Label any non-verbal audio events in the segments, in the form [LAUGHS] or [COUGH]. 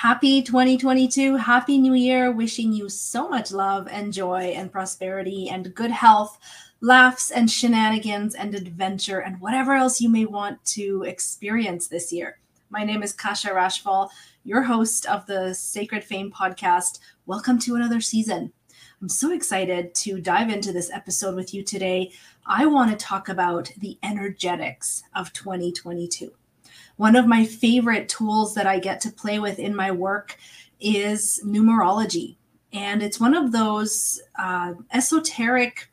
Happy 2022. Happy New Year. Wishing you so much love and joy and prosperity and good health, laughs and shenanigans and adventure and whatever else you may want to experience this year. My name is Kasia Rachfal, your host of the Sacred Fame podcast. Welcome to another season. I'm so excited to dive into this episode with you today. I want to talk about the energetics of 2022. One of my favorite tools that I get to play with in my work is numerology. And it's one of those uh, esoteric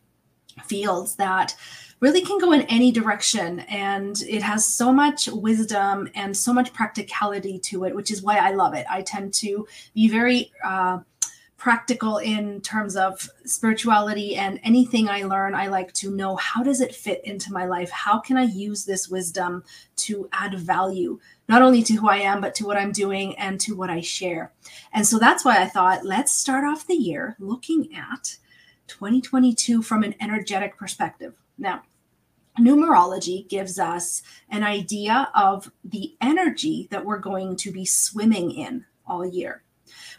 fields that really can go in any direction. And it has so much wisdom and so much practicality to it, which is why I love it. I tend to be very uh, practical in terms of spirituality and anything I learn, I like to know how does it fit into my life? How can I use this wisdom to add value, not only to who I am, but to what I'm doing and to what I share? And so that's why I thought let's start off the year looking at 2022 from an energetic perspective. Now, numerology gives us an idea of the energy that we're going to be swimming in all year.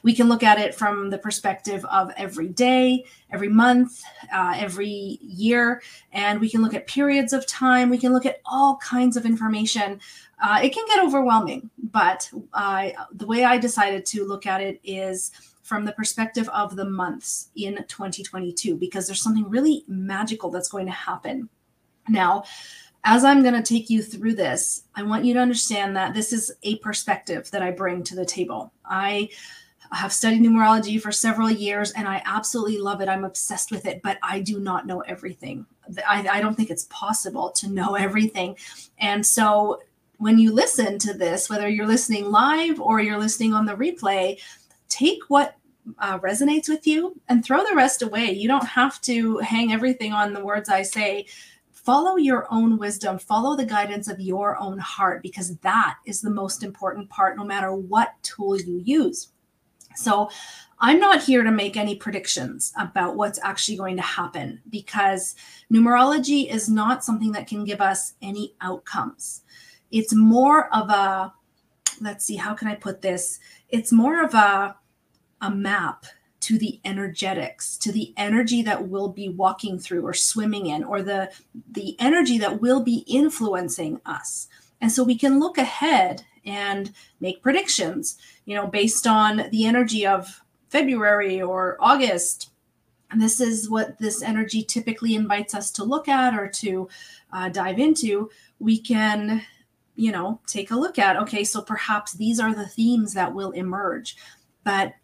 We can look at it from the perspective of every day, every month, uh, every year, and we can look at periods of time. We can look at all kinds of information. Uh, it can get overwhelming, but uh, the way I decided to look at it is from the perspective of the months in 2022, because there's something really magical that's going to happen. Now, as I'm going to take you through this, I want you to understand that this is a perspective that I bring to the table. I I have studied numerology for several years and I absolutely love it. I'm obsessed with it, but I do not know everything. I, I don't think it's possible to know [LAUGHS] everything. And so when you listen to this, whether you're listening live or you're listening on the replay, take what uh, resonates with you and throw the rest away. You don't have to hang everything on the words I say. Follow your own wisdom, follow the guidance of your own heart, because that is the most important part, no matter what tool you use. So I'm not here to make any predictions about what's actually going to happen because numerology is not something that can give us any outcomes. It's more of a, let's see, how can I put this? It's more of a, a map to the energetics to the energy that we'll be walking through or swimming in or the the energy that will be influencing us and so we can look ahead and make predictions, you know, based on the energy of February or August. And this is what this energy typically invites us to look at or to uh, dive into. We can, you know, take a look at, okay, so perhaps these are the themes that will emerge. But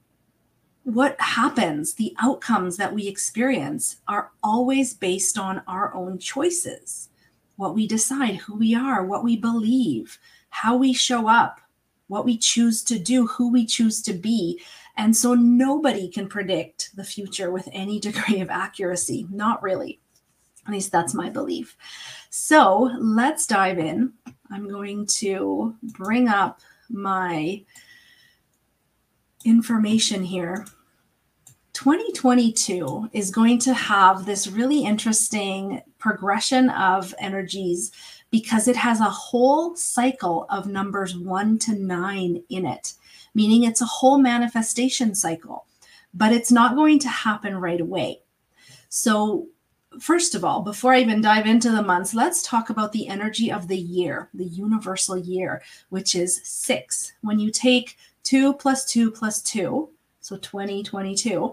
what happens, the outcomes that we experience are always based on our own choices, what we decide, who we are, what we believe, how we show up, what we choose to do, who we choose to be. And so nobody can predict the future with any [LAUGHS] degree of accuracy. Not really. At least that's my belief. So let's dive in. I'm going to bring up my information here. 2022 is going to have this really interesting progression of energies because it has a whole cycle of numbers one to nine in it, meaning it's a whole manifestation cycle, but it's not going to happen right away. So, first of all, before I even dive into the months, let's talk about the energy of the year, the universal year, which is six. When you take two plus two plus two, so 2022,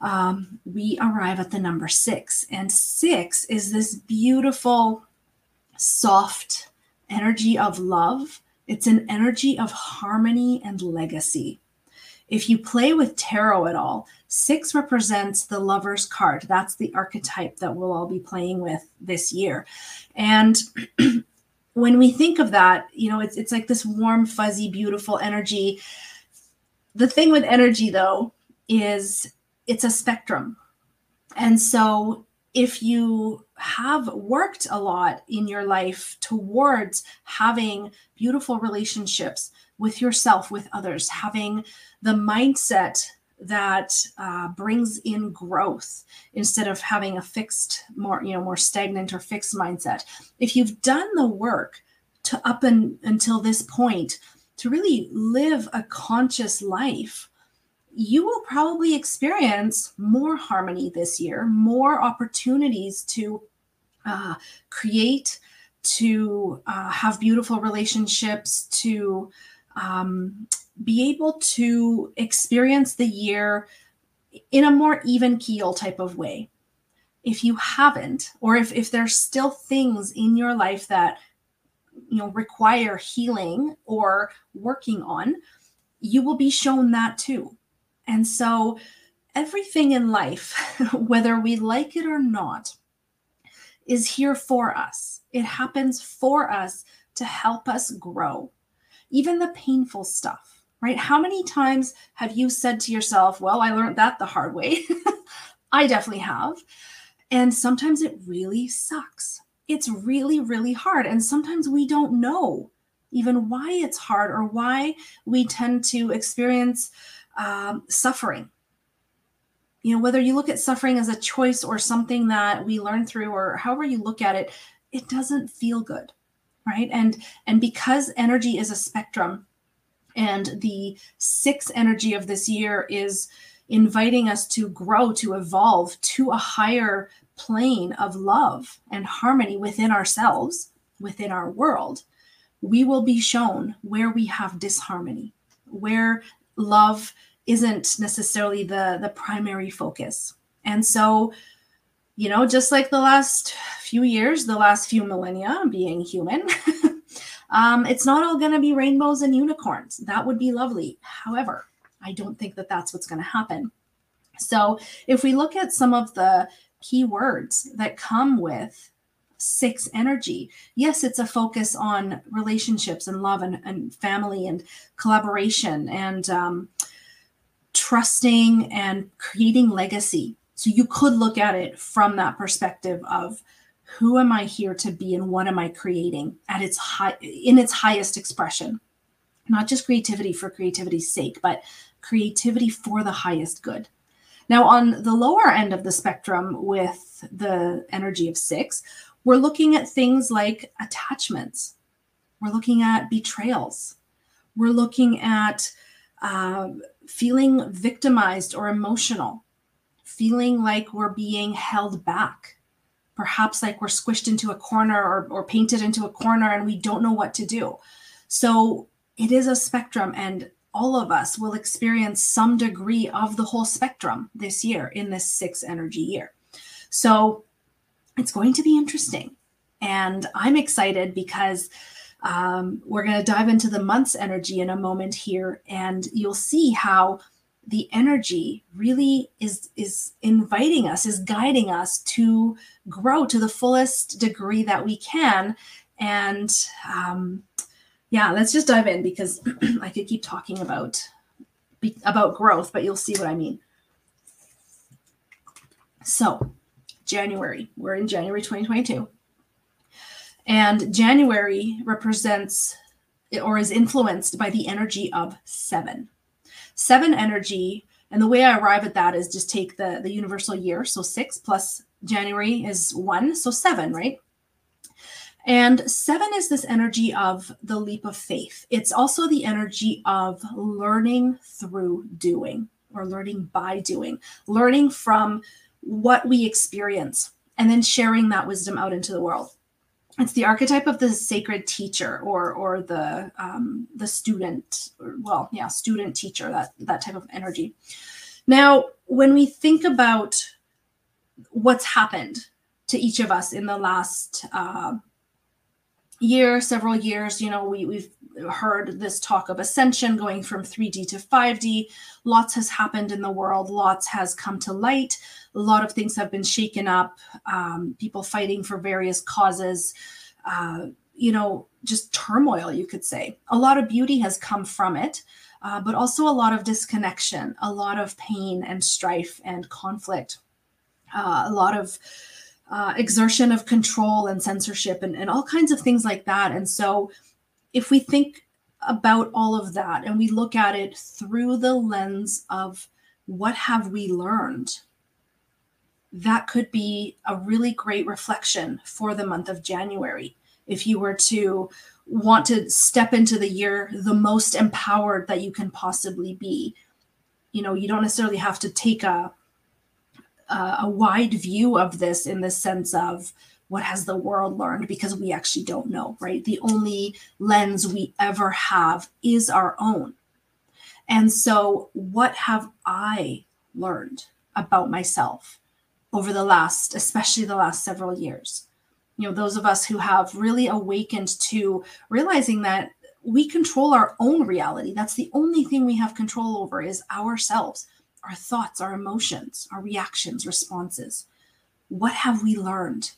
um, we arrive at the number six. And six is this beautiful soft energy of love. It's an energy of harmony and legacy. If you play with tarot at all, six represents the lover's card. That's the archetype that we'll all be playing with this year. And [CLEARS THROAT] when we think of that, you know, it's, it's like this warm, fuzzy, beautiful energy. The thing with energy, though, is it's a spectrum. And so if you have worked a lot in your life towards having beautiful relationships with yourself, with others, having the mindset that uh, brings in growth instead of having a fixed, more you know, more stagnant or fixed mindset. If you've done the work to up and until this point to really live a conscious life, you will probably experience more harmony this year, more opportunities to uh, create, to uh, have beautiful relationships, to um, be able to experience the year in a more even keel type of way. If you haven't, or if, if there's still things in your life that you know require healing or working on, you will be shown that too. And so everything in life, [LAUGHS] whether we like it or not, is here for us. It happens for us to help us grow. Even the painful stuff, right? How many times have you said to yourself, Well, I learned that the hard way? [LAUGHS] I definitely have. And sometimes it really sucks. It's really, really hard. And sometimes we don't know even why it's hard or why we tend to experience um, suffering. You know, whether you look at suffering as a choice or something that we learn through, or however you look at it, it doesn't feel good, right? And and because energy is a spectrum, and the sixth energy of this year is inviting us to grow, to evolve to a higher plane of love and harmony within ourselves, within our world, we will be shown where we have disharmony, where love isn't necessarily the the primary focus. And so, you know, just like the last few years, the last few millennia being human, [LAUGHS] um, it's not all going to be rainbows and unicorns. That would be lovely. However, I don't think that that's what's going to happen. So, if we look at some of the key words that come with six energy. Yes, it's a focus on relationships and love and, and family and collaboration and um, trusting and creating legacy. So you could look at it from that perspective of who am I here to be and what am I creating at its high in its highest expression. Not just creativity for creativity's sake, but creativity for the highest good. Now, on the lower end of the spectrum with the energy of six, we're looking at things like attachments. We're looking at betrayals. We're looking at uh, feeling victimized or emotional, feeling like we're being held back, perhaps like we're squished into a corner or, or painted into a corner and we don't know what to do. So it is a spectrum, and all of us will experience some degree of the whole spectrum this year in this six energy year. So it's going to be interesting. And I'm excited because um, we're going to dive into the month's energy in a moment here, and you'll see how the energy really is is inviting us is guiding us to grow to the fullest degree that we can and um, yeah let's just dive in because [CLEARS THROAT] i could keep talking about about growth but you'll see what i mean so January. We're in January 2022. And January represents or is influenced by the energy of seven. Seven energy, and the way I arrive at that is just take the, the universal year. So six plus January is one, so seven, right? And seven is this energy of the leap of faith. It's also the energy of learning through doing or learning by doing, learning from what we experience and then sharing that wisdom out into the world. It's the archetype of the sacred teacher or or the um, the student or, well yeah student teacher that that type of energy. Now when we think about what's happened to each of us in the last uh, year several years you know we, we've heard this talk of ascension going from 3d to 5d lots has happened in the world. Lots has come to light. A lot of things have been shaken up. Um, people fighting for various causes. Uh, you know just turmoil you could say. A lot of beauty has come from it uh, but also a lot of disconnection a lot of pain and strife and conflict. Uh, a lot of uh, exertion of control and censorship and, and all kinds of things like that. And so, if we think about all of that and we look at it through the lens of what have we learned, that could be a really great reflection for the month of January. If you were to want to step into the year the most empowered that you can possibly be. You know, you don't necessarily have to take a a, wide view of this in the sense of what has the world learned because we actually don't know, right? The only lens we ever have is our own. And so, what have I learned about myself over the last, especially the last several years? You know, those of us who have really awakened to realizing that we control our own reality. That's the only thing we have control over is ourselves, our thoughts, our emotions, our reactions, responses. What have we learned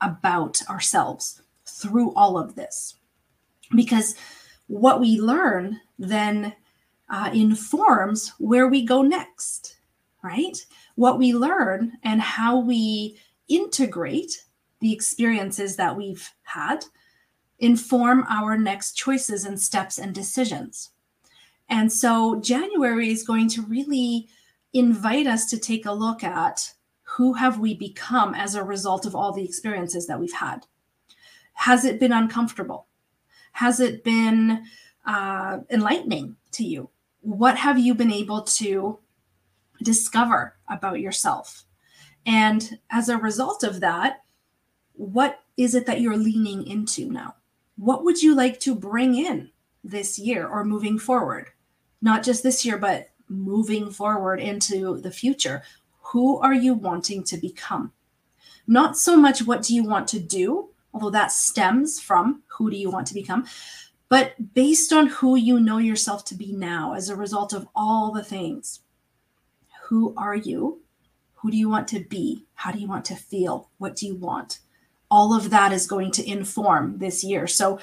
about ourselves through all of this? Because what we learn then uh, informs where we go next, right? What we learn and how we integrate the experiences that we've had inform our next choices and steps and decisions. And so January is going to really invite us to take a look at who have we become as a result of all the experiences that we've had. Has it been uncomfortable? Has it been uh, enlightening to you? what have you been able to discover about yourself? And as a result of that, what is it that you're leaning into now? What would you like to bring in this year or moving forward? Not just this year, but moving forward into the future. Who are you wanting to become? Not so much what do you want to do, although that stems from who do you want to become, but based on who you know yourself to be now as a result of all the things. Who are you? Who do you want to be? How do you want to feel? What do you want? All of that is going to inform this year. So,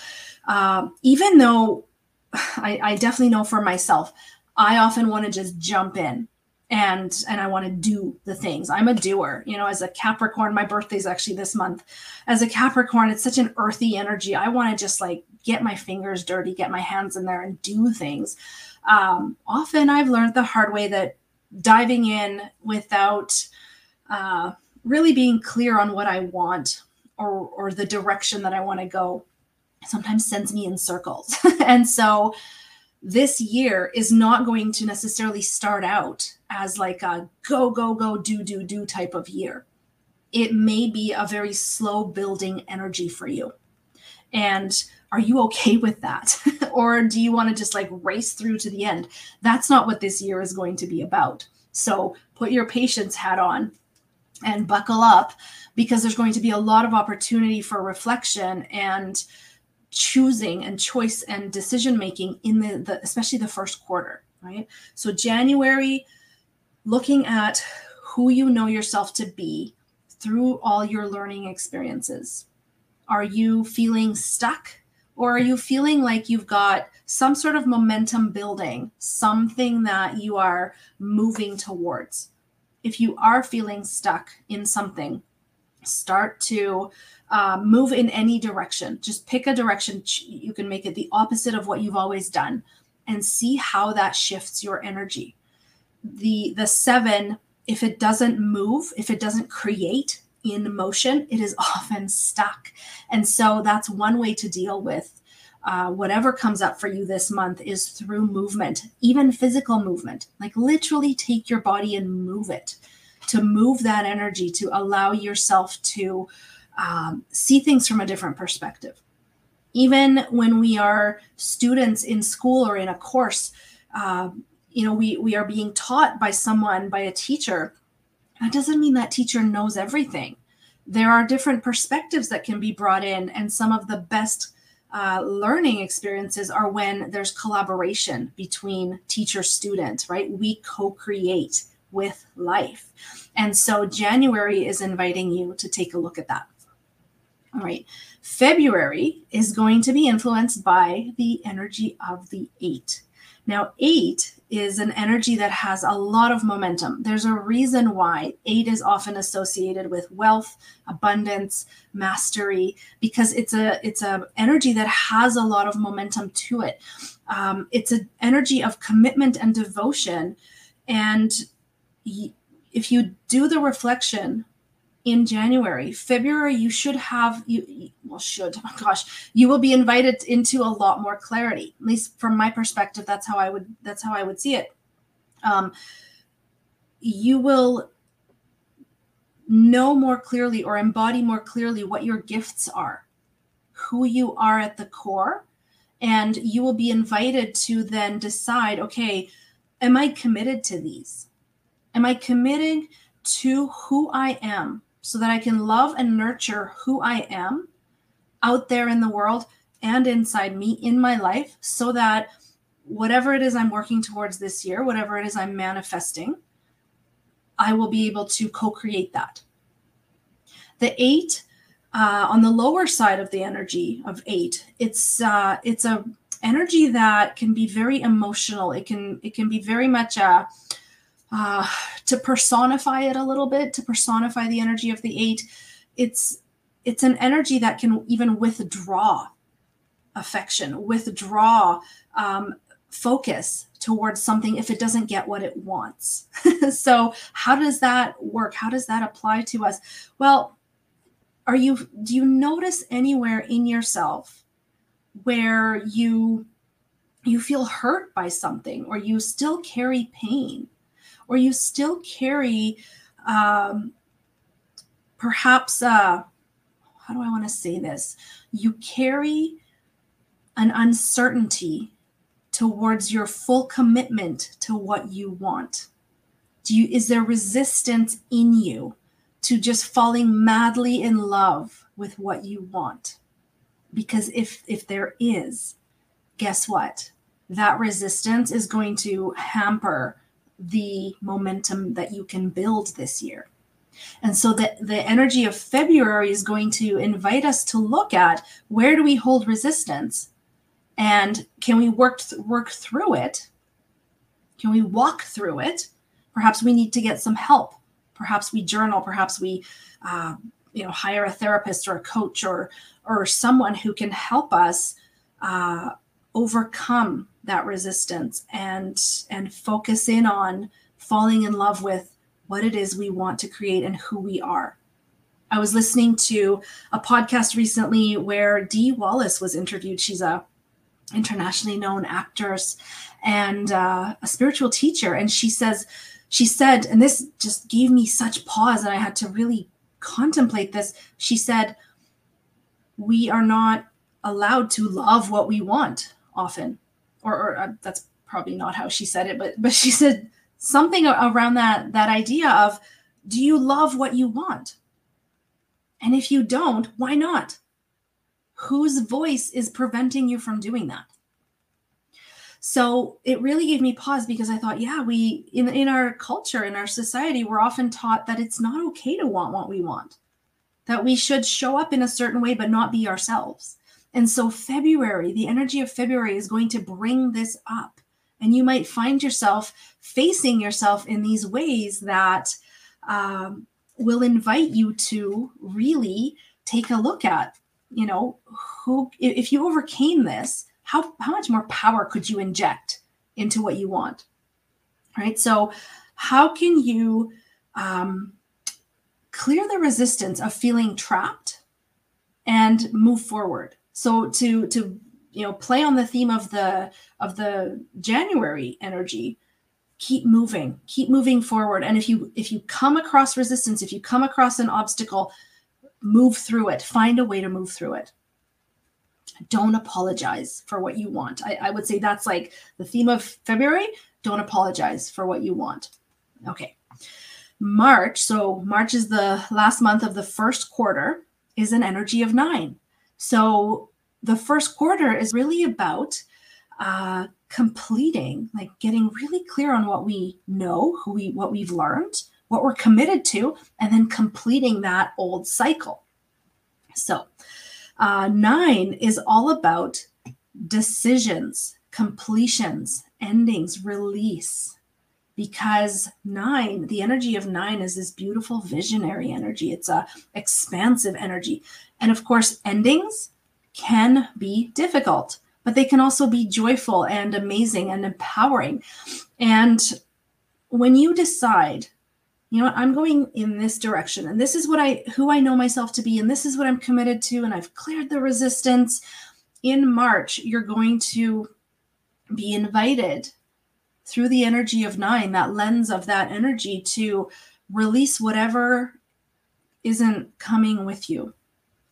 uh, even though [SIGHS] I, I definitely know for myself, I often want to just jump in and and I want to do the things. I'm a doer. You know, as a Capricorn, my birthday's actually this month. As a Capricorn, it's such an earthy energy. I want to just like get my fingers dirty, get my hands in there and do things. Um, often I've learned the hard way that diving in without uh, really being clear on what I want or or the direction that I want to go sometimes sends me in circles. [LAUGHS] and so this year is not going to necessarily start out as like a go, go, go, do, do, do type of year. It may be a very slow building energy for you. And are you okay with that? [LAUGHS] or do you want to just like race through to the end? That's not what this year is going to be about. So put your patience hat on and buckle up because there's going to be a lot of opportunity for reflection and choosing and choice and decision making in the, the especially the first quarter right? So january looking at who you know yourself to be through all your learning experiences. Are you feeling stuck or are you feeling like you've got some sort of momentum building something that you are moving towards? If you are feeling stuck in something start to uh, move in any direction. Just pick a direction. You can make it the opposite of what you've always done and see how that shifts your energy. The the seven, if it doesn't move, if it doesn't create in motion, it is [LAUGHS] often stuck. And so that's one way to deal with uh, whatever comes up for you this month is through movement, even physical movement. Like literally take your body and move it to move that energy to allow yourself to um, see things from a different perspective. Even when we are students in school or in a course, uh, you know, we, we are being taught by someone, by a teacher. That doesn't mean that teacher knows everything. There are different perspectives that can be brought in, and some of the best uh, learning experiences are when there's collaboration between teacher student, right? We co create with life. And so January is inviting you to take a look at that. All right. February is going to be influenced by the energy of the eight. Now, eight is an energy that has a lot of momentum. There's a reason why eight is often associated with wealth, abundance, mastery, because it's a it's a energy that has a lot of momentum to it. Um, it's an energy of commitment and devotion, and if you do the reflection in January. February, you should have you well should [LAUGHS] oh gosh, you will be invited into a lot more clarity. At least from my perspective, that's how I would that's how I would see it. Um, you will know more clearly or embody more clearly what your gifts are, who you are at the core, and you will be invited to then decide, okay, am I committed to these? Am I committed to who I am so that I can love and nurture who I am out there in the world and inside me in my life so that whatever it is I'm working towards this year, whatever it is I'm manifesting, I will be able to co create that. The eight, uh, on the lower side of the energy of eight, it's uh, it's a energy that can be very emotional. It can it can be very much a uh, to personify it a little bit, to personify the energy of the eight, it's it's an energy that can even withdraw affection, withdraw um, focus towards something if it doesn't get what it wants. [LAUGHS] so, how does that work? How does that apply to us? Well, are you do you notice anywhere in yourself where you you feel hurt by something or you still carry pain or you still carry um, perhaps uh, how do i want to say this? You carry an uncertainty towards your full commitment to what you want. Do you is there resistance in you to just falling madly in love with what you want? Because if if there is guess what? That resistance is going to hamper the momentum that you can build this year. And so the, the energy of February is going to invite us to look at where do we hold resistance and can we work th- work through it? Can we walk through it? Perhaps we need to get some help. Perhaps we journal. Perhaps we, uh, you know, hire a therapist or a coach or or someone who can help us uh, overcome that resistance and and focus in on falling in love with what it is we want to create and who we are. I was listening to a podcast recently where Dee Wallace was interviewed. She's a internationally known actress and uh, a spiritual teacher, and she says she said, and this just gave me such pause, and I had to really contemplate this. She said, "We are not allowed to love what we want often or, or uh, that's probably not how she said it, but but she said something around that that idea of do you love what you want? And if you don't, why not? Whose voice is preventing you from doing that? So it really gave me pause because I thought, yeah, we in in our culture, in our society, we're often taught that it's not okay to want what we want, that we should show up in a certain way but not be ourselves. And so, February, the energy of February is going to bring this up. And you might find yourself facing yourself in these ways that um, will invite you to really take a look at, you know, who, if you overcame this, how, how much more power could you inject into what you want? Right. So, how can you um, clear the resistance of feeling trapped and move forward? So to to you know play on the theme of the of the january energy keep moving keep moving forward. And if you if you come across resistance if you come across an obstacle move through it. Find a way to move through it. Don't apologize for what you want. I, I would say that's like the theme of february. Don't apologize for what you want. Okay. March so march is the last month of the first quarter is an energy of nine so the first quarter is really about uh, completing, like getting really clear on what we know, who we what we've learned, what we're committed to, and then completing that old cycle. So uh, nine is all about decisions, completions, endings, release. Because nine, the energy of nine is this beautiful visionary energy. It's a expansive energy. And of course, endings can be difficult, but they can also be joyful and amazing and empowering. And when you decide, you know what, I'm going in this direction and this is what I who I know myself to be and this is what I'm committed to and I've cleared the resistance. In March, you're going to be invited through the energy of 9, that lens of that energy to release whatever isn't coming with you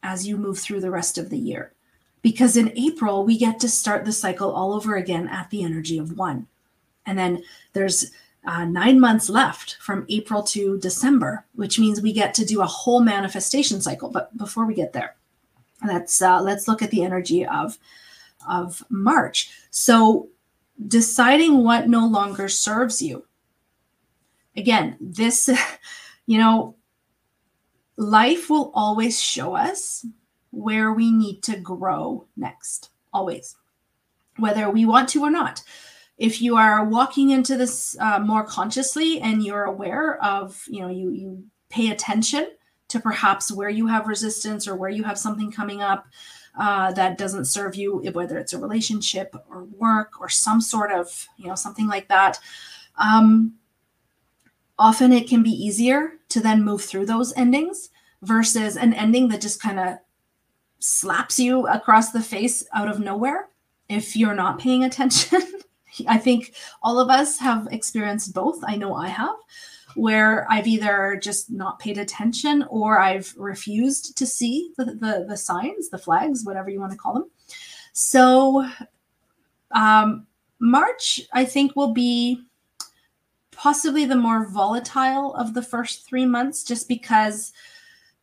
as you move through the rest of the year. Because in April, we get to start the cycle all over again at the energy of one. And then there's uh, nine months left from April to December, which means we get to do a whole manifestation cycle. But before we get there, let's uh, let's look at the energy of of March. So deciding what no longer serves you. Again, this, [LAUGHS] you know, life will always show us where we need to grow next, always, whether we want to or not. If you are walking into this uh, more consciously and you're aware of, you know, you you pay attention to perhaps where you have resistance or where you have something coming up uh, that doesn't serve you, whether it's a relationship or work or some sort of, you know, something like that. Um, often it can be easier to then move through those endings versus an ending that just kind of slaps you across the face out of nowhere if you're not paying attention. [LAUGHS] I think all of us have experienced both. I know I have, where I've either just not paid attention or I've refused to see the, the, the signs, the flags, whatever you want to call them. So, um, March, I think, will be possibly the more volatile of the first three months, just because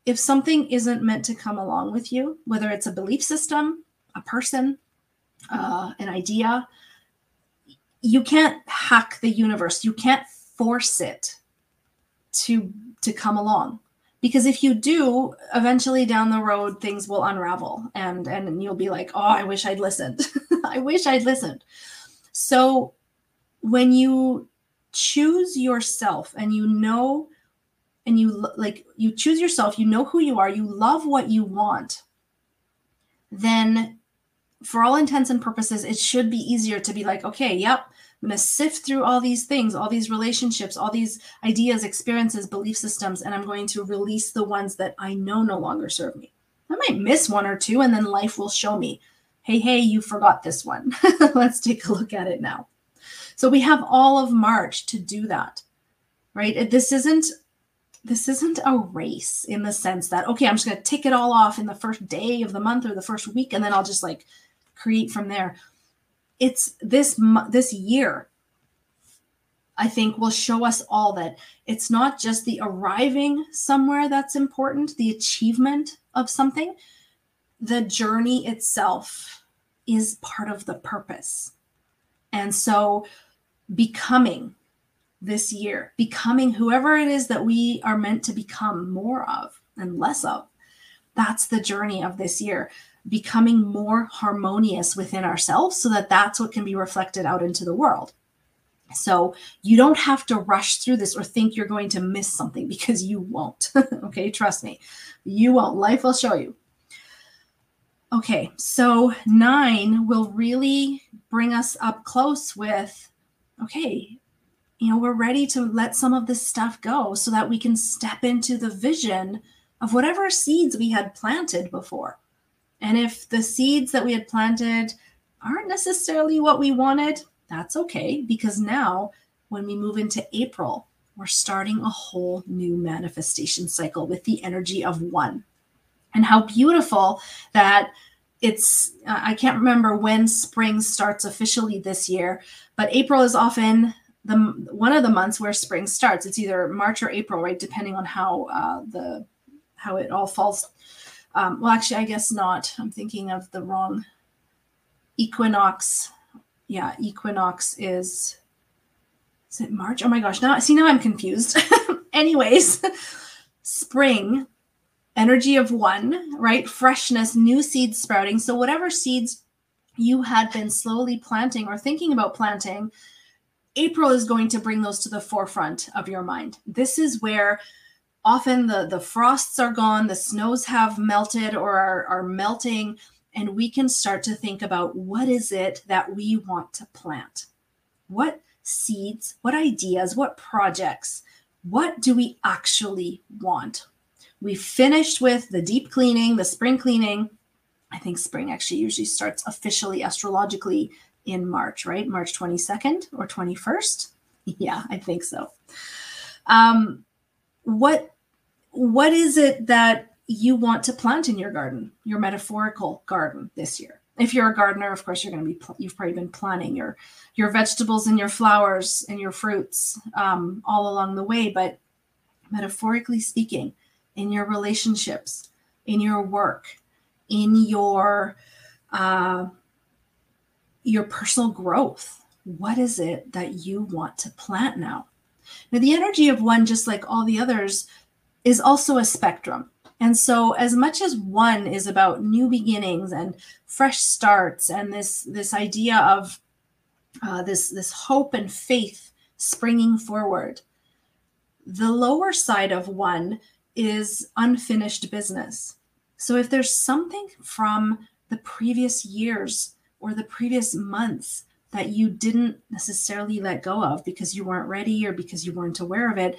if something isn't meant to come along with you, whether it's a belief system, a person, uh, an idea, you can't hack the universe. You can't force it to to come along. Because if you do eventually down the road things will unravel and and you'll be like oh i wish i'd listened. [LAUGHS] I wish i'd listened. So when you choose yourself and you know and you like you choose yourself you know who you are you love what you want then for all intents and purposes it should be easier to be like okay yep I'm going to sift through all these things, all these relationships, all these ideas, experiences, belief systems, and I'm going to release the ones that I know no longer serve me. I might miss one or two, and then life will show me, hey, hey, you forgot this one. [LAUGHS] Let's take a look at it now. So we have all of March to do that, right? This isn't this isn't a race in the sense that okay i'm just going to tick it all off in the first day of the month or the first week and then i'll just like create from there it's this this year i think will show us all that it's not just the arriving somewhere that's important the achievement of something. The journey itself is part of the purpose. And so becoming this year becoming whoever it is that we are meant to become more of and less of that's the journey of this year becoming more harmonious within ourselves so that that's what can be reflected out into the world. So you don't have to rush through this or think you're going to miss something because you won't. [LAUGHS] okay, trust me. You won't. Life will show you. Okay, so nine will really bring us up close with okay, you know, we're ready to let some of this stuff go so that we can step into the vision of whatever seeds we had planted before. And if the seeds that we had planted aren't necessarily what we wanted, that's okay because now when we move into April, we're starting a whole new manifestation cycle with the energy of one. And how beautiful that it's, I can't remember when spring starts officially this year, but April is often the one of the months where spring starts. It's either March or April, right? Depending on how uh, the how it all falls um, well, actually, I guess not. I'm thinking of the wrong equinox. Yeah, equinox is is it March? Oh my gosh, now see now I'm confused. [LAUGHS] Anyways, [LAUGHS] spring, energy of one, right? Freshness, new seeds sprouting. So whatever seeds you had been slowly planting or thinking about planting, April is going to bring those to the forefront of your mind. This is where often the, the frosts are gone, the snows have melted or are, are melting, and we can start to think about what is it that we want to plant? What seeds, what ideas, what projects, what do we actually want? We finished with the deep cleaning, the spring cleaning. I think spring actually usually starts officially astrologically in March, right? March 22nd or 21st. [LAUGHS] Yeah, I think so. Um, what what is it that you want to plant in your garden, your metaphorical garden this year? If you're a gardener, of course, you're going to be you've probably been planting your your vegetables and your flowers and your fruits um, all along the way. But metaphorically speaking, in your relationships, in your work, in your uh, your personal growth. What is it that you want to plant now? Now, the energy of one, just like all the others, is also a spectrum. And so, as much as one is about new beginnings and fresh starts, and this this idea of uh, this this hope and faith springing forward, the lower side of one is unfinished business. So, if there's something from the previous years or the previous months that you didn't necessarily let go of because you weren't ready or because you weren't aware of it,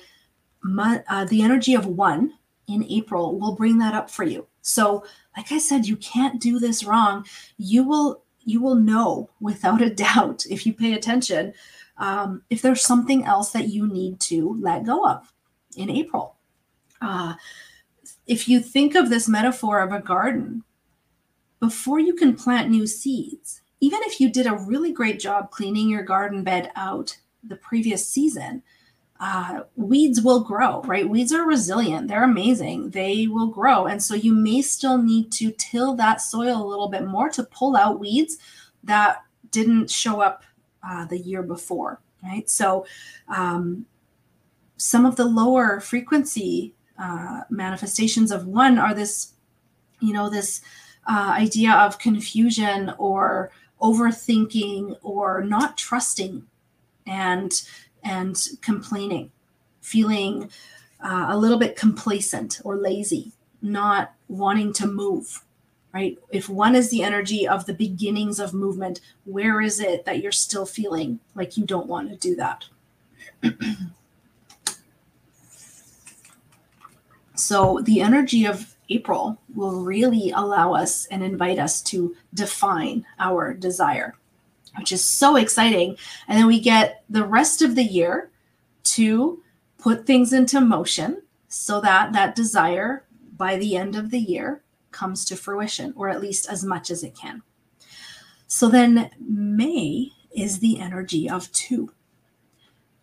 uh, the energy of one in April will bring that up for you. So, like I said, you can't do this wrong. You will you will know without a [LAUGHS] doubt if you pay attention um, if there's something else that you need to let go of in April. Uh, if you think of this metaphor of a garden, before you can plant new seeds, even if you did a really great job cleaning your garden bed out the previous season, uh, weeds will grow, right? Weeds are resilient. They're amazing. They will grow. And so you may still need to till that soil a little bit more to pull out weeds that didn't show up uh, the year before, right? So um, some of the lower frequency uh, manifestations of one are this, you know, this uh, idea of confusion or overthinking or not trusting and and complaining, feeling uh, a little bit complacent or lazy, not wanting to move, right? If one is the energy of the beginnings of movement, where is it that you're still feeling like you don't want to do that? [CLEARS THROAT] so the energy of April will really allow us and invite us to define our desire which is so exciting. And then we get the rest of the year to put things into motion so that that desire by the end of the year comes to fruition, or at least as much as it can. So then May is the energy of two.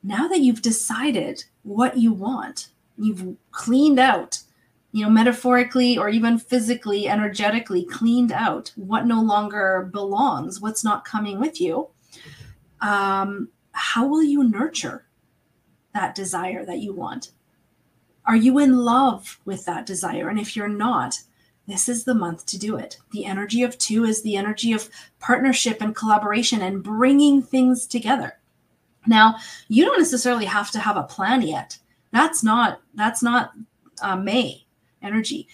Now that you've decided what you want, you've cleaned out you know, metaphorically or even physically, energetically cleaned out what no longer belongs, what's not coming with you, um, how will you nurture that desire that you want? Are you in love with that desire? And if you're not, this is the month to do it. The energy of two is the energy of partnership and collaboration and bringing things together. Now, you don't necessarily have to have a plan yet. That's not that's not uh, May energy.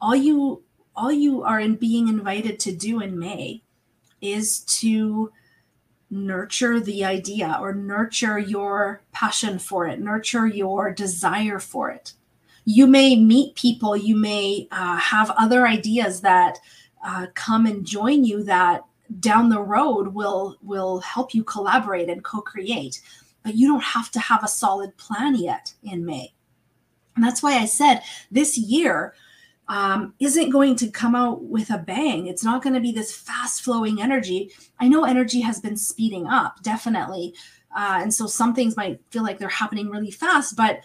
All you all you are in being invited to do in May is to nurture the idea or nurture your passion for it, nurture your desire for it. You may meet people, you may uh, have other ideas that uh, come and join you that down the road will will help you collaborate and co-create but you don't have to have a solid plan yet in may and that's why I said this year um, isn't going to come out with a bang. It's not going to be this fast flowing energy. I know energy has been speeding up, definitely. Uh, and so some things might feel like they're happening really fast, but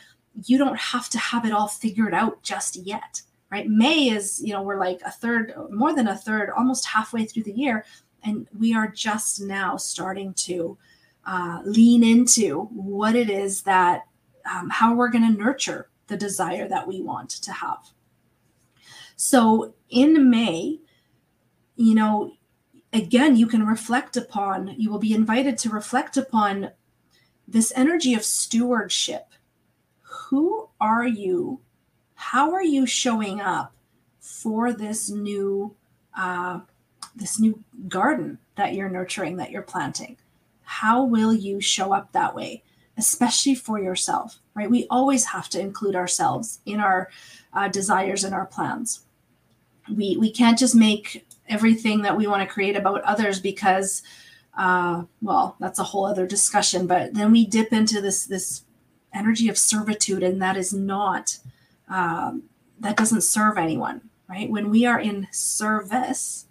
you don't have to have it all figured out just yet, right? May is, you know, we're like a third, more than a third, almost halfway through the year. And we are just now starting to uh, lean into what it is that, um, how we're going to nurture the desire that we want to have. So in May, you know, again, you can reflect upon, you will be invited to reflect upon this energy of stewardship. Who are you? How are you showing up for this new uh, this new garden that you're nurturing, that you're planting? How will you show up that way? Especially for yourself, right? We always have to include ourselves in our uh, desires and our plans. We, we can't just make everything that we want to create about others because uh, well that's a whole other discussion but then we dip into this this energy of servitude and that is not um, that doesn't serve anyone right when we are in service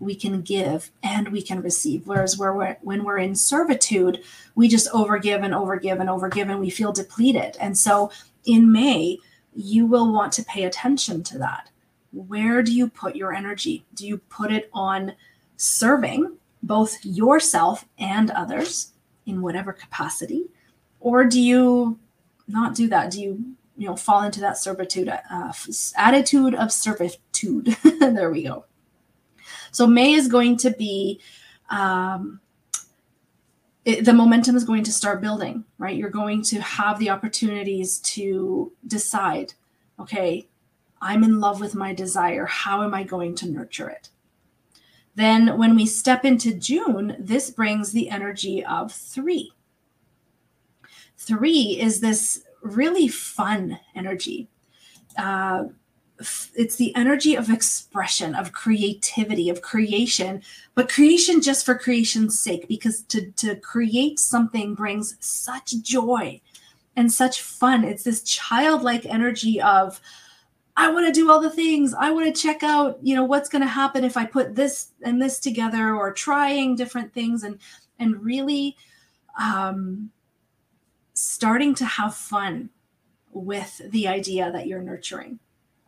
we can give and we can receive. Whereas where we're, when we're in servitude we just overgive and overgive and overgive and we feel depleted. And so in may you will want to pay attention to that. Where do you put your energy? Do you put it on serving both yourself and others in whatever capacity? Or do you not do that? Do you you know fall into that servitude uh, attitude of servitude? [LAUGHS] There we go so may is going to be um, it, the momentum is going to start building right you're going to have the opportunities to decide okay i'm in love with my desire how am i going to nurture it then, when we step into June, this brings the energy of three. Three is this really fun energy. Uh, it's the energy of expression, of creativity, of creation, but creation just for creation's sake, because to, to create something brings such joy and such fun. It's this childlike energy of, I want to do all the things. I want to check out, you know, what's going to happen if I put this and this together or trying different things and and really um starting to have fun with the idea that you're nurturing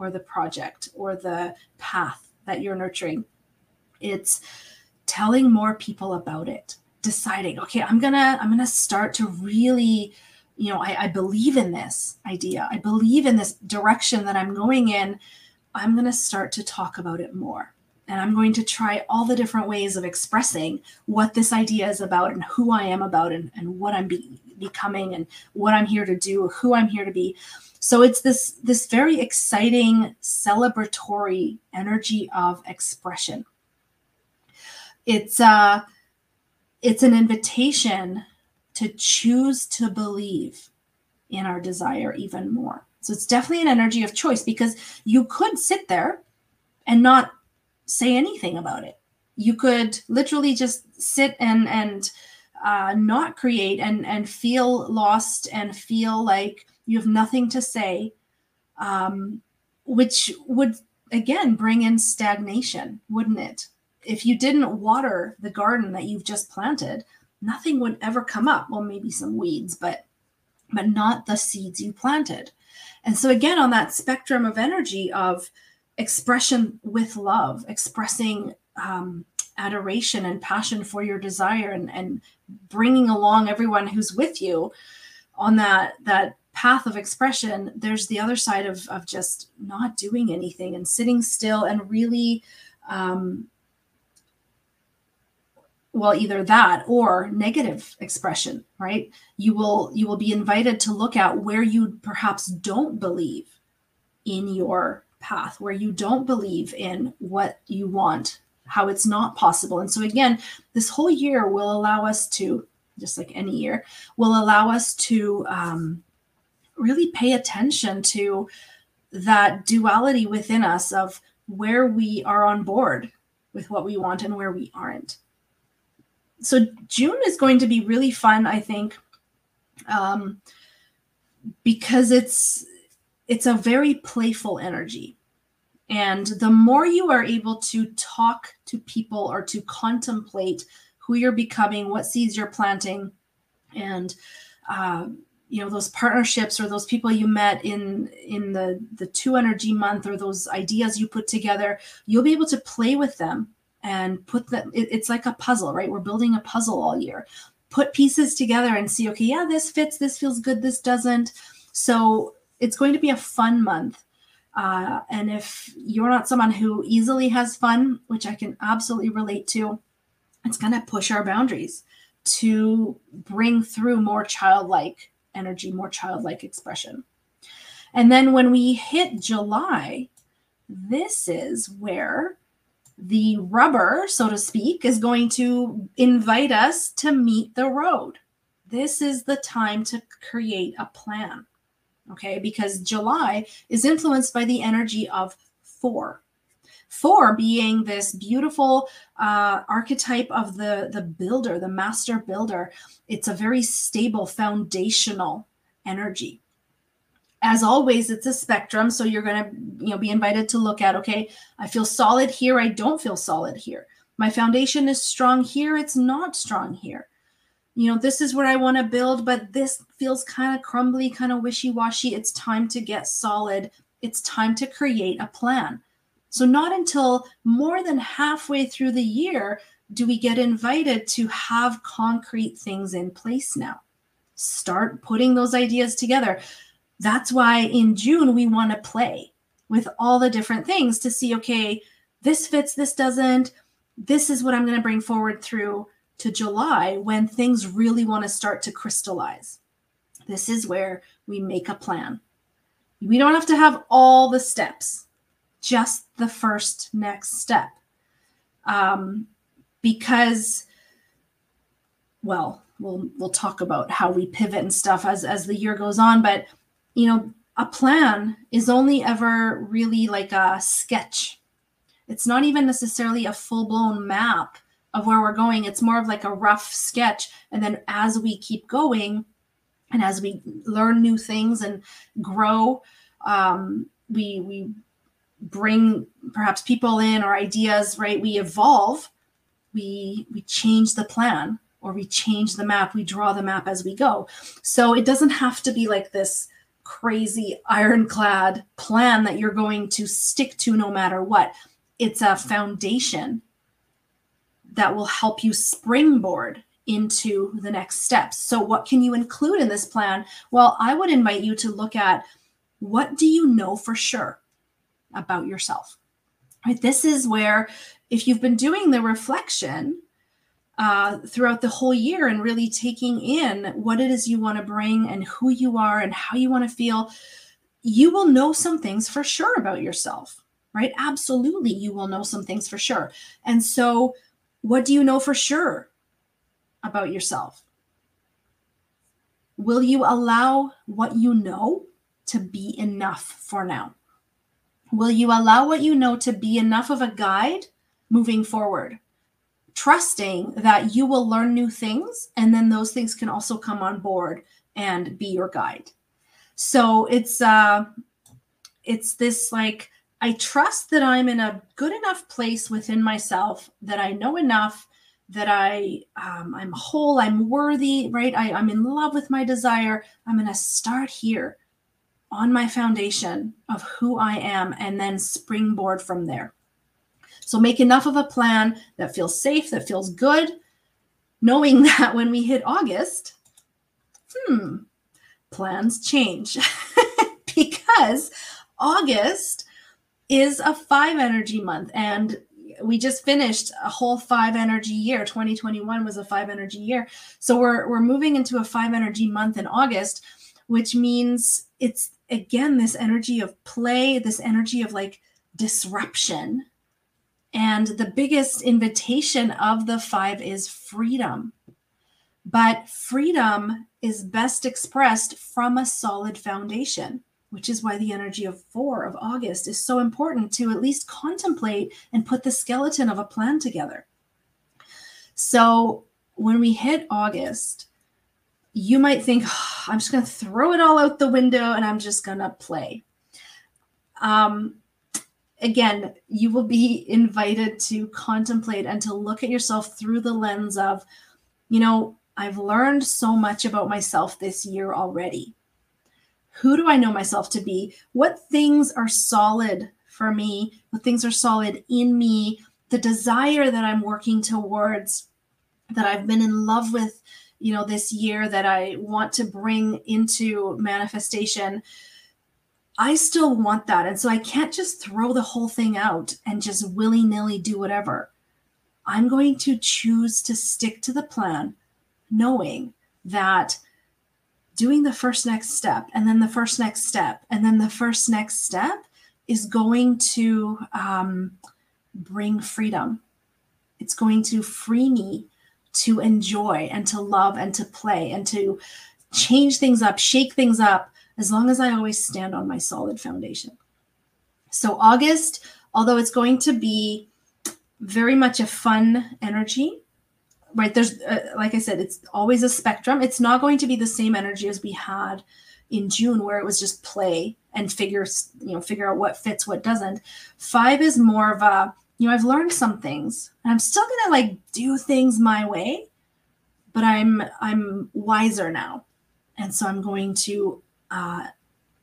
or the project or the path that you're nurturing. It's telling more people about it, deciding, okay, I'm to I'm to start to really you know, I, I believe in this idea. I believe in this direction that I'm going in. I'm to start to talk about it more. And I'm going to try all the different ways of expressing what this idea is about and who I am about and, and what I'm be, becoming and what I'm here to do, who I'm here to be. So it's this this very exciting celebratory energy of expression. It's uh it's an invitation to choose to believe in our desire even more. So it's definitely an energy of choice because you could sit there and not say anything about it. You could literally just sit and and uh, not create and and feel lost and feel like you have nothing to say, um, which would again bring in stagnation, wouldn't it? If you didn't water the garden that you've just planted, nothing would ever come up. Well, maybe some weeds, but but not the seeds you planted. And so again, on that spectrum of energy of expression with love, expressing um, adoration and passion for your desire, and, and bringing along everyone who's with you on that that path of expression. There's the other side of of just not doing anything and sitting still and really um, well either that or negative expression right you will you will be invited to look at where you perhaps don't believe in your path where you don't believe in what you want how it's not possible. And so again this whole year will allow us to just like any year will allow us to um, really pay attention to that duality within us of where we are on board with what we want and where we aren't. So June is going to be really fun, I think, um, because it's it's a very playful energy. And the more you are able to talk to people or to contemplate who you're becoming, what seeds you're planting, and uh, you know those partnerships or those people you met in in the the two energy month or those ideas you put together, you'll be able to play with them and put them it, it's like a puzzle right? We're building a puzzle all year. Put pieces together and see okay yeah this fits this feels good this doesn't. So it's going to be a fun month uh, and if you're not someone who easily has fun which i can absolutely relate to it's going to push our boundaries to bring through more childlike energy more childlike expression and then when we hit july this is where the rubber, so to speak, is going to invite us to meet the road. this is the time to create a plan. Okay, because July is influenced by the energy of four. Four being this beautiful uh, archetype of the, the builder, the master builder. It's a very stable, foundational energy. As always, it's a spectrum. So you're going to you know, be invited to look at, okay, I feel solid here. I don't feel solid here. My foundation is strong here. It's not strong here you know, this is what I want to build, but this feels kind of crumbly, kind of wishy washy. It's time to get solid. It's time to create a plan. So, not until more than halfway through the year do we get invited to have concrete things in place now. Start putting those ideas together. That's why in June we want to play with all the different things to see okay, this fits, this doesn't. This is what I'm going to bring forward through to July when things really want to start to crystallize. This is where we make a plan. We don't have to have all the steps, just the first next step. Um, because, well, we'll we'll talk about how we pivot and stuff as as the year goes on. But you know, a plan is only ever really like a sketch. It's not even necessarily a full blown map of where we're going. It's more of like a rough sketch. And then as we keep going and as we learn new things and grow, um, we we bring perhaps people in or ideas, right? We evolve, we we change the plan or we change the map, we draw the map as we go. So it doesn't have to be like this crazy ironclad plan that you're going to stick to no matter what. It's a foundation that will help you springboard into the next steps. So, what can you include in this plan? Well, I would invite you to look at what do you know for sure about yourself? Right? This is where, if you've been doing the reflection uh, throughout the whole year and really taking in what it is you want to bring and who you are and how you want to feel, you will know some things for sure about yourself, right? Absolutely, you will know some things for sure. And so, what do you know for sure about yourself? Will you allow what you know to be enough for now? Will you allow what you know to be enough of a guide moving forward? Trusting that you will learn new things and then those things can also come on board and be your guide. So it's uh it's this like I trust that I'm in a good enough place within myself that I know enough that I um, I'm whole, I'm worthy, right? I, I'm in love with my desire. I'm to start here on my foundation of who I am and then springboard from there. So make enough of a plan that feels safe, that feels good, knowing [LAUGHS] that when we hit August, hmm, plans change [LAUGHS] because August is a five energy month. And we just finished a whole five energy year. 2021 was a five energy year. So we're we're moving into a five energy month in August, which means it's again this energy of play, this energy of like disruption. And the biggest invitation of the five is freedom. But freedom is best expressed from a solid foundation which is why the energy of four of August is so important to at least contemplate and put the skeleton of a plan together. So when we hit August, you might think, oh, I'm just going to throw it all out the window and I'm just going to play. Um, again, you will be invited to contemplate and to look at yourself through the lens of, you know, I've learned so much about myself this year already. Who do I know myself to be? What things are solid for me? What things are solid in me? The desire that I'm working towards, that I've been in love with, you know, this year that I want to bring into manifestation. I still want that. And so I can't just throw the whole thing out and just willy nilly do whatever. I'm going to choose to stick to the plan, knowing that doing the first next step and then the first next step and then the first next step is going to um, bring freedom. It's going to free me to enjoy and to love and to play and to change things up, shake things up, as long as I always stand on my solid foundation. So, August, although it's going to be very much a fun energy, right? There's, uh, like I said, it's always a spectrum. It's not going to be the same energy as we had in June, where it was just play and figure, you know, figure out what fits, what doesn't. Five is more of a, you know, I've learned some things and I'm still gonna like do things my way, but I'm I'm wiser now. And so I'm going to uh,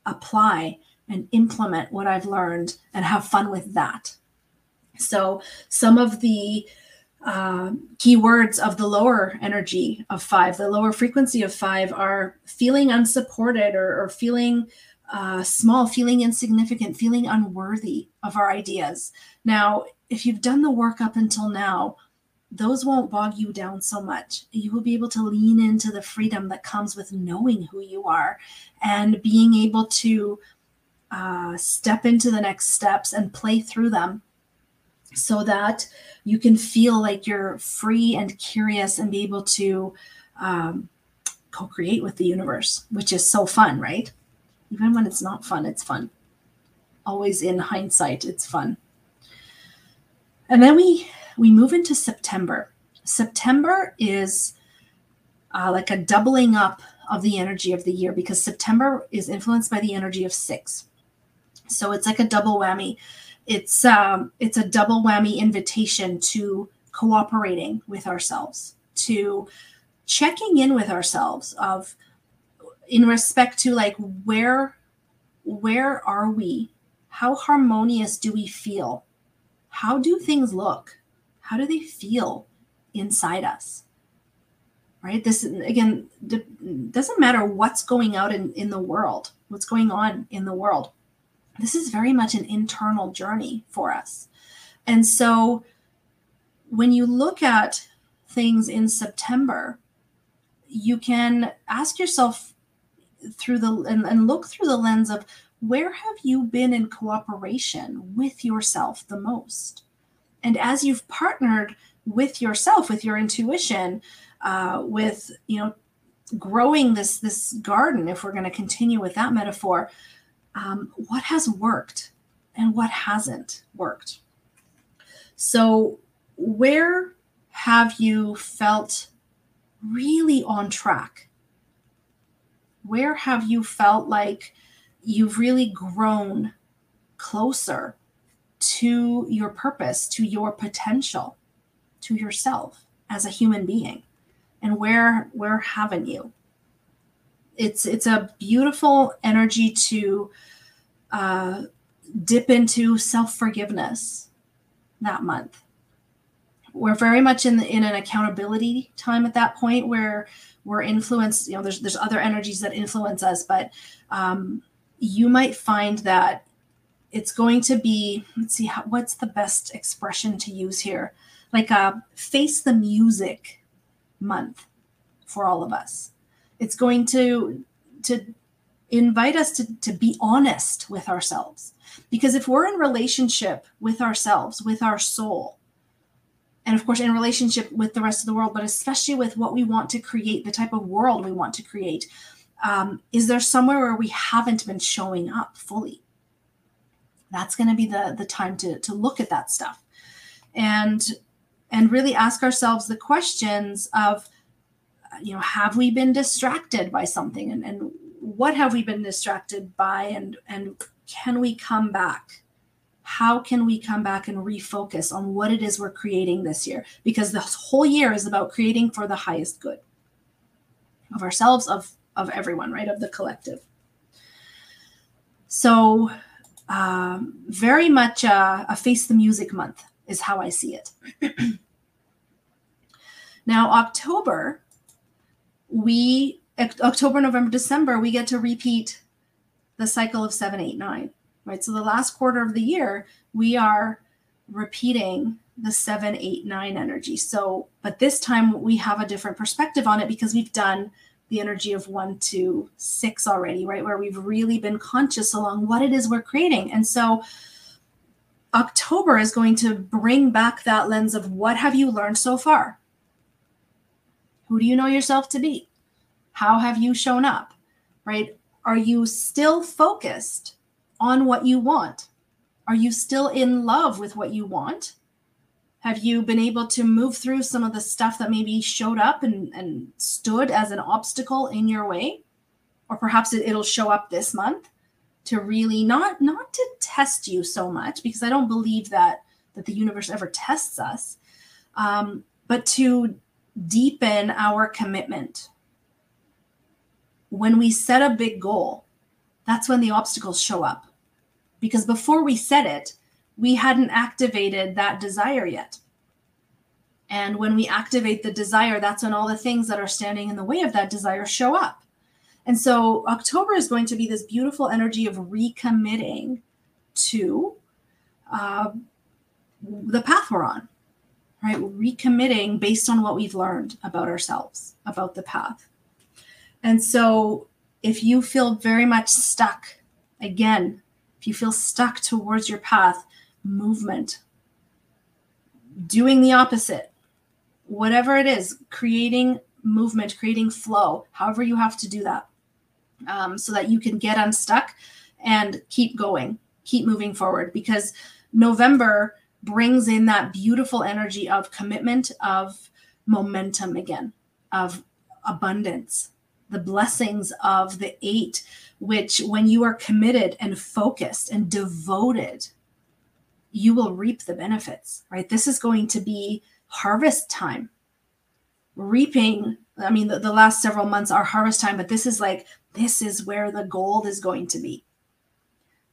apply and implement what I've learned and have fun with that. So, some of the uh, keywords of the lower energy of five, the lower frequency of five, are feeling unsupported or, or feeling uh, small, feeling insignificant, feeling unworthy of our ideas. Now, if you've done the work up until now, those won't bog you down so much. You will be able to lean into the freedom that comes with knowing who you are and being able to uh, step into the next steps and play through them so that you can feel like you're free and curious and be able to um, co create with the universe, which is so fun, right? Even when it's not fun, it's fun. Always in hindsight, it's fun. And then we we move into September. September is uh, like a doubling up of the energy of the year because September is influenced by the energy of six. So it's like a double whammy. It's um, it's a double whammy invitation to cooperating with ourselves, to checking in with ourselves of in respect to like where where are we? How harmonious do we feel? How do things look? how do they feel inside us right this again doesn't matter what's going out in, in the world what's going on in the world this is very much an internal journey for us. And so when you look at things in september you can ask yourself through the and, and look through the lens of where have you been in cooperation with yourself the most? And as you've partnered with yourself with your intuition uh, with you know growing this this garden if we're going to continue with that metaphor um, what has worked and what hasn't worked so where have you felt really on track where have you felt like you've really grown closer to your purpose, to your potential, to yourself as a human being. And where where haven't you? It's it's a beautiful energy to uh, dip into self forgiveness that month. We're very much in the, in an accountability time at that point where we're influenced. You know, there's there's other energies that influence us, but um, you might find that it's going to be let's see how, what's the best expression to use here like a face the music month for all of us it's going to to invite us to, to be honest with ourselves. Because if we're in relationship with ourselves with our soul and of course in relationship with the rest of the world but especially with what we want to create the type of world we want to create um, is there somewhere where we haven't been showing up fully? That's going to be the the time to to look at that stuff and and really ask ourselves the questions of you know have we been distracted by something? And, and what have we been distracted by? And and can we come back? How can we come back and refocus on what it is we're creating this year? Because the whole year is about creating for the highest good of ourselves of of everyone right? Of the collective. So um, very much a, a face the music month is how I see it. [CLEARS THROAT] now, October, we October, November, December, we get to repeat the cycle of seven, eight, nine. Right. So the last quarter of the year, we are repeating the seven, eight, nine energy. So, but this time we have a different perspective on it because we've done the energy of one to six already, right? Where we've really been conscious along what it is we're creating. And so October is going to bring back that lens of what have you learned so far? Who do you know yourself to be? How have you shown up? Right? Are you still focused on what you want? Are you still in love with what you want? Have you been able to move through some of the stuff that maybe showed up and, and stood as an obstacle in your way? Or perhaps it, it'll show up this month to really not not to test you so much because I don't believe that that the universe ever tests us, um, but to deepen our commitment. When we set a big goal, that's when the obstacles show up. Because before we set it, we hadn't activated that desire yet. And when we activate the desire, that's when all the things that are standing in the way of that desire show up. And so October is going to be this beautiful energy of recommitting to uh, the path we're on, right? Recommitting based on what we've learned about ourselves, about the path. And so if you feel very much stuck, again, if you feel stuck towards your path, movement, doing the opposite, whatever it is, creating movement, creating flow, however you have to do that, um, so that you can get unstuck and keep going, keep moving forward. Because November brings in that beautiful energy of commitment, of momentum again, of abundance, the blessings of the eight, which when you are committed and focused and devoted, you will reap the benefits, right? This is going to be harvest time. Reaping, I mean, the, the last several months are harvest time, but this is like, this is where the gold is going to be.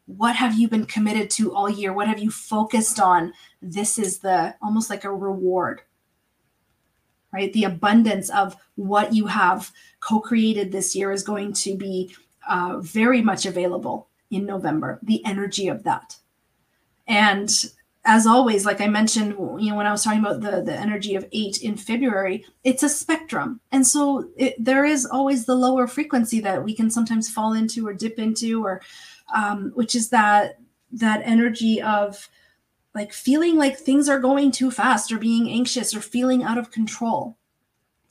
What have you been committed to all year? What have you focused on? This is the almost like a reward, right? The abundance of what you have co created this year is going to be uh, very much available in November, the energy of that. And as always, like I mentioned, you know, when I was talking about the the energy of eight in February, it's a spectrum, and so it, there is always the lower frequency that we can sometimes fall into or dip into, or um, which is that that energy of like feeling like things are going too fast, or being anxious, or feeling out of control.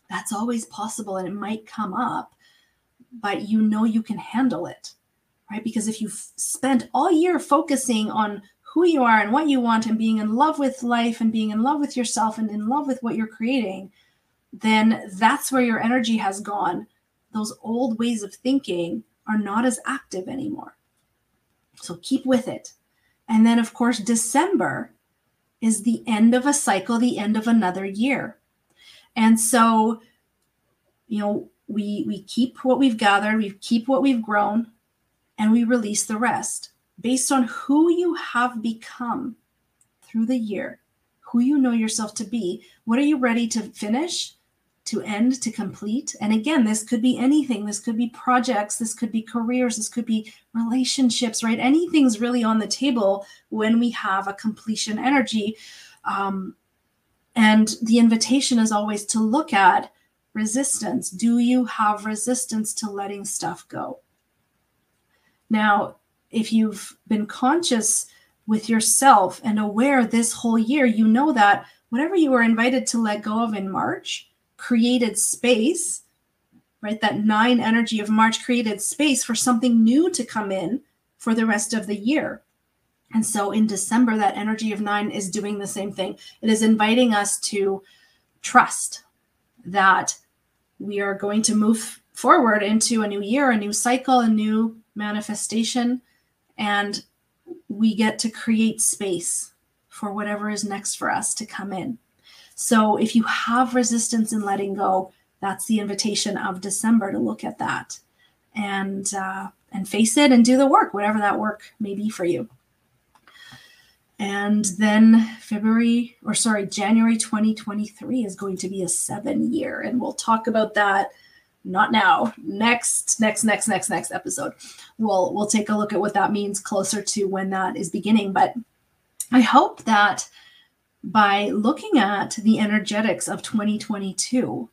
That's always possible, and it might come up, but you know you can handle it, right? Because if you've spent all year focusing on who you are and what you want and being in love with life and being in love with yourself and in love with what you're creating, then that's where your energy has gone. Those old ways of thinking are not as active anymore. So keep with it. And then, of course, December is the end of a cycle, the end of another year. And so, you know, we we keep what we've gathered, we keep what we've grown, and we release the rest based on who you have become through the year, who you know yourself to be. What are you ready to finish, to end, to complete? And again, this could be anything. This could be projects, this could be careers, this could be relationships, right? Anything's really on the table when we have a completion energy. Um, and the invitation is always to look at resistance. Do you have resistance to letting stuff go? Now, if you've been conscious with yourself and aware this whole year, you know that whatever you were invited to let go of in March created space, right? That nine energy of March created space for something new to come in for the rest of the year. And so in December, that energy of nine is doing the same thing. It is inviting us to trust that we are going to move forward into a new year, a new cycle, a new manifestation and we get to create space for whatever is next for us to come in. So if you have resistance in letting go, that's the invitation of December to look at that and uh, and face it and do the work, whatever that work may be for you. And then February, or sorry, January 2023 is going to be a seven year, and we'll talk about that. Not now. Next next next next next episode. We'll we'll take a look at what that means closer to when that is beginning. But i hope that by looking at the energetics of 2022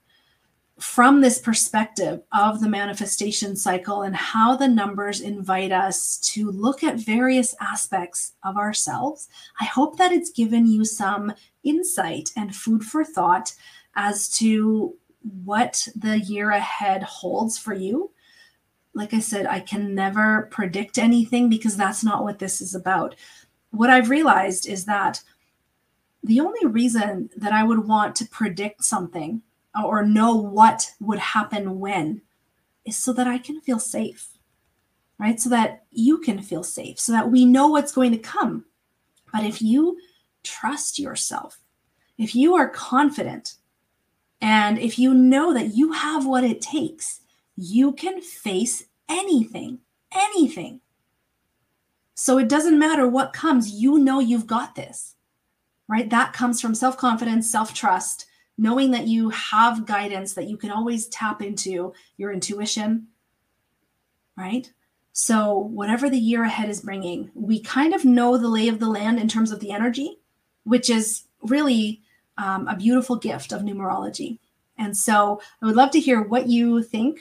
from this perspective of the manifestation cycle and how the numbers invite us to look at various aspects of ourselves, I hope that it's given you some insight and food for thought as to what the year ahead holds for you. Like I said, I can never predict anything because that's not what this is about. What I've realized is that the only reason that I would want to predict something or know what would happen when is so that I can feel safe, right? So that you can feel safe, so that we know what's going to come. But if you trust yourself, if you are confident, and if you know that you have what it takes, you can face anything, anything. So it doesn't matter what comes, you know you've got this, right? That comes from self confidence, self trust, knowing that you have guidance that you can always tap into your intuition, right? So, whatever the year ahead is bringing, we kind of know the lay of the land in terms of the energy, which is really um, a beautiful gift of numerology. And so I would love to hear what you think.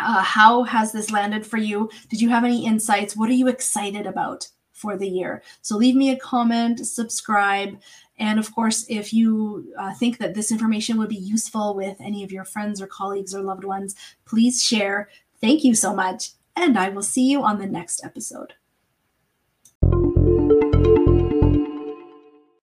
Uh, how has this landed for you? Did you have any insights? What are you excited about for the year? So leave me a comment, subscribe. And of course, if you uh, think that this information would be useful with any of your friends or colleagues or loved ones, please share. Thank you so much. And I will see you on the next episode.